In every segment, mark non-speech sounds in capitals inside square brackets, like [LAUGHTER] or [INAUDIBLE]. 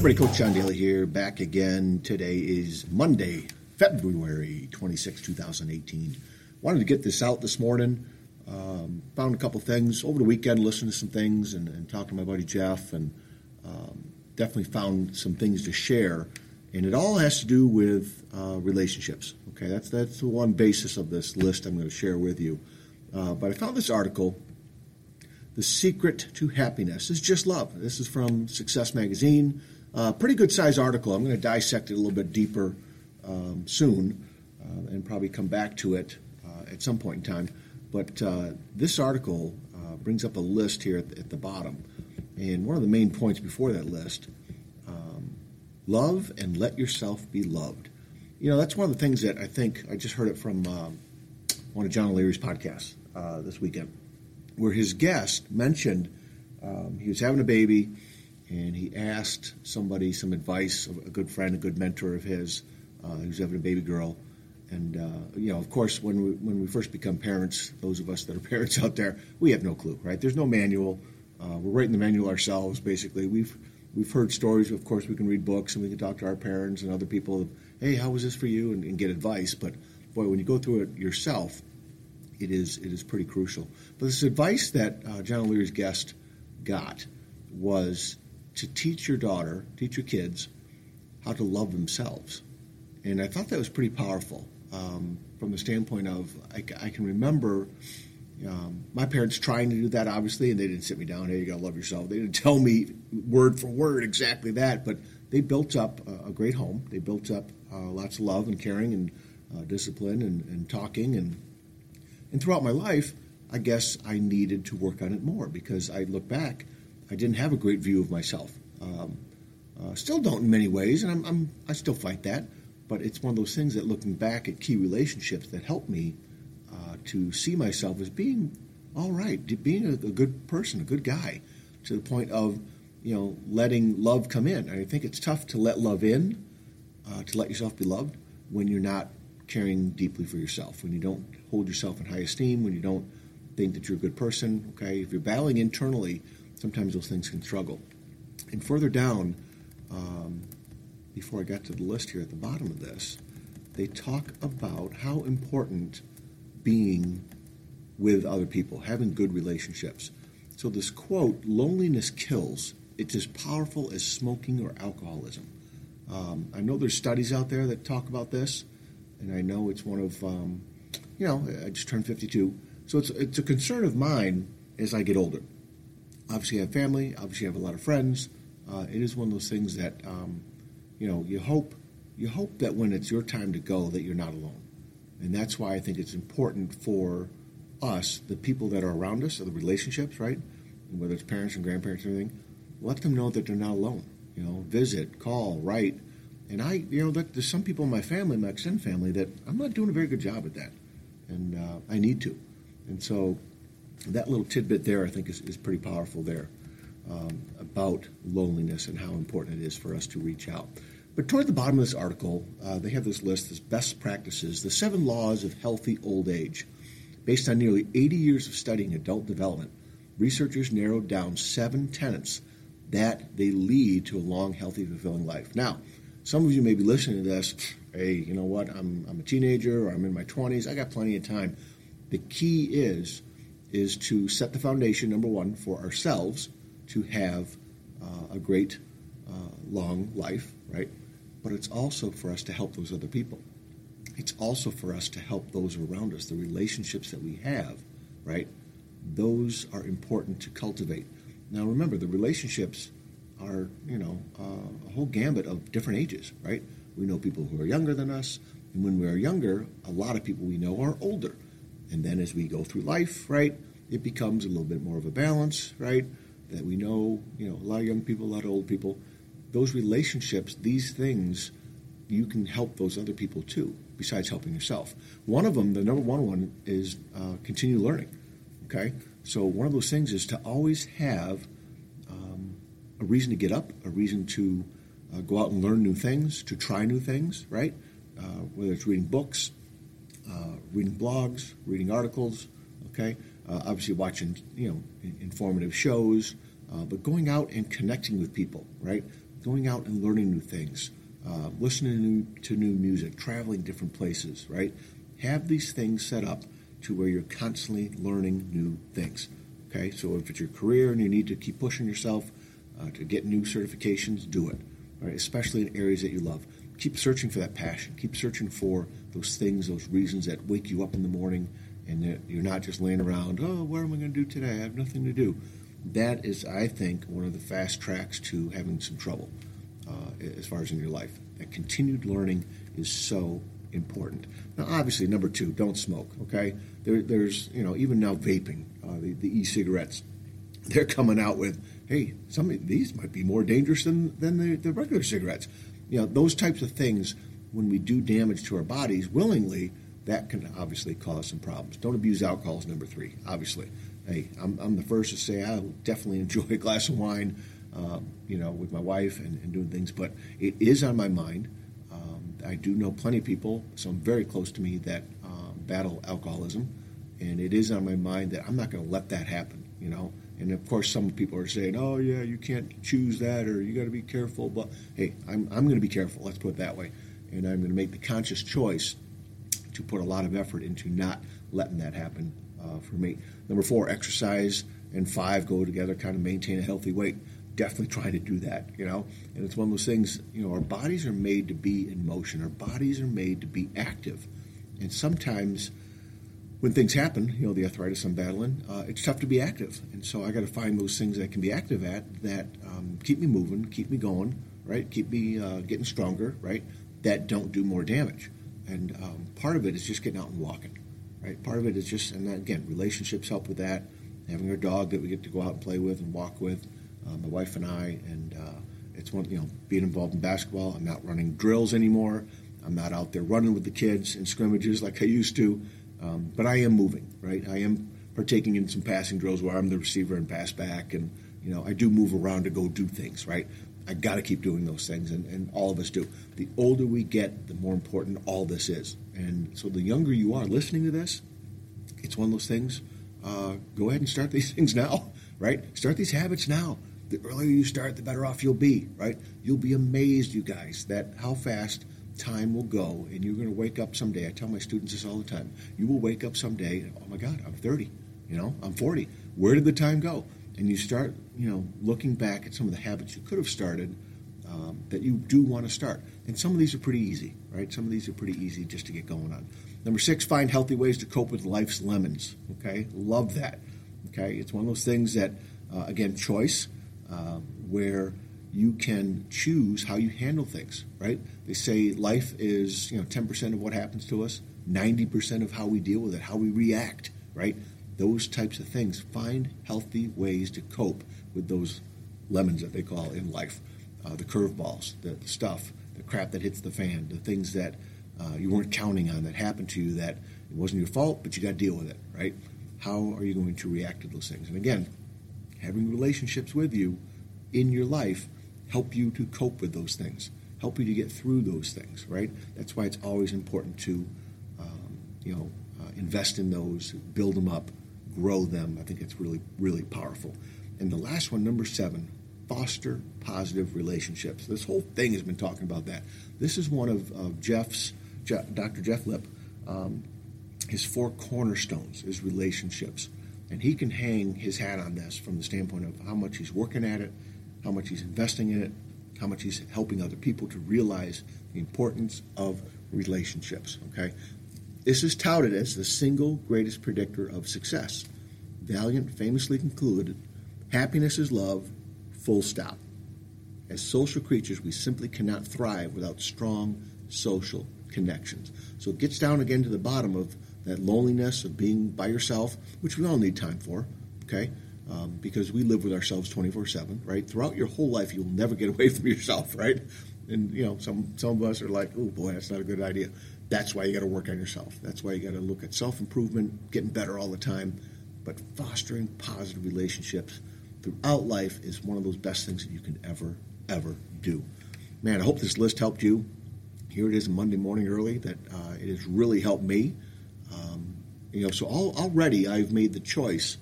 Everybody, Coach John Daly here, back again. Today is Monday, February 26, 2018. Wanted to get this out this morning. Um, found a couple things over the weekend, listened to some things, and, and talked to my buddy Jeff, and um, definitely found some things to share. And it all has to do with uh, relationships. Okay, that's that's the one basis of this list I'm going to share with you. Uh, but I found this article the secret to happiness is just love. This is from Success Magazine. Uh, pretty good size article. I'm going to dissect it a little bit deeper um, soon uh, and probably come back to it uh, at some point in time. But uh, this article uh, brings up a list here at the, at the, bottom. And one of the main points before that list um, love and let yourself be loved. You know, that's one of the things that I think I just heard it from um, one of John O'Leary's podcasts uh, this weekend, where his guest mentioned um, he was having a baby and he asked somebody some advice, a good friend, a good mentor of his, uh, who's having a baby girl. And uh, you know, of course, when we when we first become parents, those of us that are [LAUGHS] parents out there, we have no clue, right? There's no manual. Uh, we're writing the manual ourselves, basically. We've we've heard stories. Of course, we can read books and we can talk to our parents and other people. Hey, how was this for you? And, and get advice. But boy, when you go through it yourself, it is it is pretty crucial. But this advice that uh, John O'Leary's guest got was to teach your daughter, teach your kids, how to love themselves. And I thought that was pretty powerful um, from the standpoint of I, I can remember um, my parents trying to do that, obviously, and they didn't sit me down, hey, you got to love yourself. They didn't tell me word for word exactly that, but they built up a, a great home. They built up uh, lots of love and caring and uh, discipline and, and talking. And, and throughout my life, I guess I needed to work on it more because I look back – I didn't have a great view of myself. Um, uh, still don't in many ways, and I'm, I'm, i still fight that. But it's one of those things that looking back at key relationships that helped me uh, to see myself as being all right, being a, a, good person, a good guy, to the point of you know letting love come in. I think it's tough to let love in, uh, to let yourself be loved when you're not caring deeply for yourself, when you don't hold yourself in high esteem, when you don't think that you're a good person. Okay, if you're battling internally sometimes those things can struggle. And further down, um, before I got to the list here at the bottom of this, they talk about how important being with other people, having good relationships. So, this quote loneliness kills. It's as powerful as smoking or alcoholism. Um, I know there's studies out there that talk about this, and I know it's one of, um, you know, I just turned 52. So, it's, it's a concern of mine as I get older obviously you have family, obviously you have a lot of friends. Uh, it is one of those things that um, you know you hope you hope that when it's your time to go that you're not alone, and that's why I think it's important for us, the people that are around us, or the relationships, right? Whether it's parents and grandparents or anything, let them know that they're not alone. You know, visit, call, write, and I, you know, there's some people in my family, my extended family, that I'm not doing a very good job at that, and uh, I need to, and so that little tidbit there, I think, is, is pretty powerful there um, about loneliness and how important it is for us to reach out. But toward the bottom of this article, uh, they have this list, this best practices, the seven laws of healthy old age. Based on nearly 80 years of studying adult development, researchers narrowed down seven tenets that they lead to a long, healthy, fulfilling life. Now, some of you may be listening to this, hey, you know what, I'm, I'm a teenager or I'm in my 20s, I got plenty of time. The key is is to set the foundation, number one, for ourselves to have uh, a great uh, long life, right? But it's also for us to help those other people. It's also for us to help those around us, the relationships that we have, right? Those are important to cultivate. Now, remember, the relationships are, you know, uh, a whole gambit of different ages, right? We know people who are younger than us, and when we are younger, a lot of people we know are older. And then as we go through life, right, it becomes a little bit more of a balance, right? That we know, you know, a lot of young people, a lot of old people. Those relationships, these things, you can help those other people too, besides helping yourself. One of them, the number one one, is uh, continue learning. Okay? So one of those things is to always have um, a reason to get up, a reason to uh, go out and learn new things, to try new things, right? Uh, whether it's reading books, uh, reading blogs, reading articles, okay? Uh, obviously, watching you know informative shows, uh, but going out and connecting with people, right? going out and learning new things, uh, listening to new, to new music, traveling different places, right? Have these things set up to where you're constantly learning new things. Okay, so if it's your career and you need to keep pushing yourself uh, to get new certifications, do it. Right, especially in areas that you love. Keep searching for that passion. Keep searching for those things, those reasons that wake you up in the morning, and you're not just laying around. Oh, what am I going to do today? I have nothing to do. That is, I think, one of the fast tracks to having some trouble uh, as far as in your life. That continued learning is so important. Now, obviously, number two, don't smoke. Okay, there, there's you know even now vaping, uh, the, the e-cigarettes, they're coming out with hey, some of these might be more dangerous than than the, the regular cigarettes. You know those types of things when we do damage to our bodies willingly, that can obviously cause some problems. Don't abuse alcohol is number three. Obviously, hey, I'm, I'm the first to say I definitely [LAUGHS] enjoy a glass of wine. Um, you know, with my wife and, and doing things, but it is on my mind. I do know plenty of people, some very close to me, that um, battle alcoholism, and it is on my mind that I'm not going to let that happen. You know, and of course, some people are saying, "Oh, yeah, you can't choose that, or you got to be careful." But hey, I'm I'm going to be careful. Let's put it that way, and I'm going to make the conscious choice to put a lot of effort into not letting that happen uh, for me. Number four, exercise, and five go together. Kind of maintain a healthy weight definitely trying to do that, you know. And it's one of those things, you know, our bodies are made to be in motion. Our bodies are made to be active. And sometimes when things happen, you know, the arthritis I'm battling, uh, it's tough to be active. And so I got to find those things I can be active at that um, keep me moving, keep me going, right? Keep me uh, getting stronger, right? That don't do more damage. And um, part of it is just getting out and walking, right? Part of it is just, and again, relationships help with that. Having our dog that we get to go out and play with and walk with uh, my wife and I, and uh, it's one you know being involved in basketball. I'm not running drills anymore. I'm not out there running with the kids in scrimmages like I used to, um, but I am moving. Right, I am partaking in some passing drills where I'm the receiver and pass back, and you know I do move around to go do things. Right, I got to keep doing those things, and, and all of us do. The older we get, the more important all this is. And so the younger you are listening to this, it's one of those things. Uh, go ahead and start [LAUGHS] these things now, right? Start these habits now the earlier you start, the better off you'll be, right? You'll be amazed, you guys, that how fast time will go, and you're going to wake up someday. I tell my students this all the time. You will wake up someday, oh my God, I'm 30, you know, I'm 40. Where did the time go? And you start, you know, looking back at some of the habits you could have started um, that you do want to start. And some of these are pretty easy, right? Some of these are pretty easy just to get going on. Number six, find healthy ways to cope with life's lemons. Okay, love that. Okay, it's one of those things that, uh, again, choice. Um, where you can choose how you handle things, right? They say life is, you know, 10% of what happens to us, 90% of how we deal with it, how we react, right? Those types of things. Find healthy ways to cope with those lemons that they call in life, uh, the curveballs, the, the, stuff, the crap that hits the fan, the things that uh, you weren't counting on that happened to you that it wasn't your fault, but you got to deal with it, right? How are you going to react to those things? And again, having relationships with you in your life help you to cope with those things, help you to get through those things, right? That's why it's always important to, um, you know, uh, invest in those, build them up, grow them. I think it's really, really powerful. And the last one, number seven, foster positive relationships. This whole thing has been talking about that. This is one of, of Jeff's, Dr. Jeff Lip, um, his four cornerstones is relationships. And he can hang his hat on this from the standpoint of how much he's working at it, how much he's investing in it, how much he's helping other people to realize the importance of relationships. Okay? This is touted as the single greatest predictor of success. Vaillant famously concluded happiness is love, full stop. As social creatures, we simply cannot thrive without strong social connections. So it gets down again to the bottom of that loneliness of being by yourself, which we all need time for, okay? Um, because we live with ourselves 24 7, right? Throughout your whole life, you'll never get away [LAUGHS] from yourself, right? And, you know, some, some of us are like, oh boy, that's not a good idea. That's why you got to work on yourself. That's why you got to look at self improvement, getting better all the time. But fostering positive relationships throughout life is one of those best things that you can ever, ever do. Man, I hope this list helped you. Here it is Monday morning early that uh, it has really helped me. Um, you know, so already I've made the choice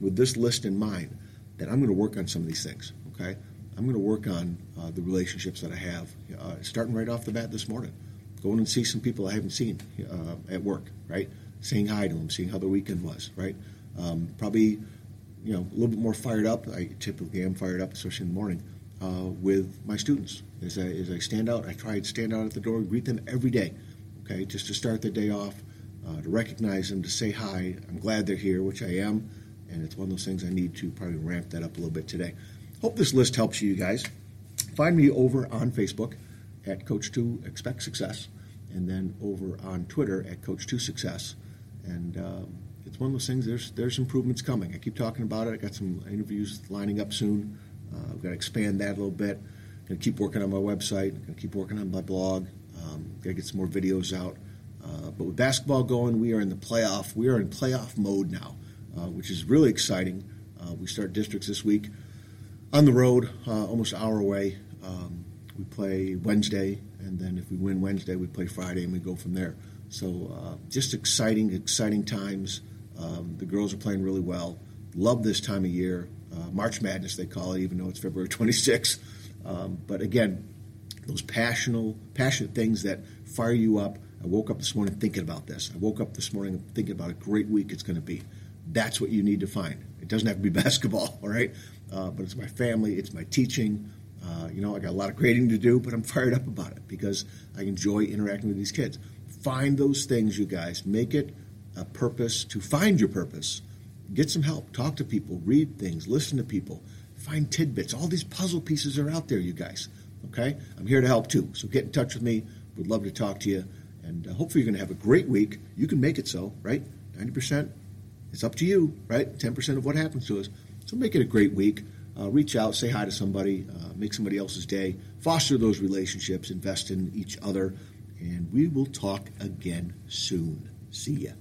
with this list in mind that I'm going to work on some of these things. Okay, I'm going to work on uh, the relationships that I have, uh, starting right off the bat this morning. Going and see some people I haven't seen uh, at work, right? Saying hi to them, seeing how their weekend was, right? Um, probably, you know, a little bit more fired up. I typically am fired up, especially in the morning, uh, with my students. As I, as I stand out, I try to stand out at the door, greet them every day, okay, just to start the day off, uh, to recognize them, to say hi. I'm glad they're here, which I am, and it's one of those things I need to probably ramp that up a little bit today. Hope this list helps you guys. Find me over on Facebook at Coach2 Expect Success, and then over on Twitter at Coach2 Success. And um, it's one of those things. There's there's improvements coming. I keep talking about it. I got some interviews lining up soon. Uh, I've got to expand that a little bit. I'm Going to keep working on my website. I'm Going to keep working on my blog. Um, Got to get some more videos out. Uh, but with basketball going, we are in the playoff. We are in playoff mode now, uh, which is really exciting. Uh, we start districts this week on the road, uh, almost an hour away. Um, we play Wednesday, and then if we win Wednesday, we play Friday, and we go from there. So uh, just exciting, exciting times. Um, the girls are playing really well. Love this time of year. Uh, March Madness, they call it, even though it's February [LAUGHS] 26th. Um, but again, those passionate, passionate things that fire you up. I woke up this morning thinking about this. I woke up this morning thinking about a great week it's going to be. That's what you need to find. It doesn't have to be [LAUGHS] basketball, all right? Uh, but it's my family, it's my teaching. Uh, you know, I got a lot of grading to do, but I'm [LAUGHS] fired up about it because I enjoy interacting with these kids. Find those things, you guys. Make it a purpose to find your purpose. Get some help. Talk to people. Read things. Listen to people. Find tidbits. All these puzzle pieces are out there, you guys. Okay? I'm here to help too. So get in touch with me. Would love to talk to you. And uh, hopefully, you're going to have a great week. You can make it so, right? 90%. It's up to you, right? 10% of what happens to us. So make it a great week. Uh, reach out, say hi to somebody, uh, make somebody else's day, foster those relationships, invest in each other, and we will talk again soon. See ya.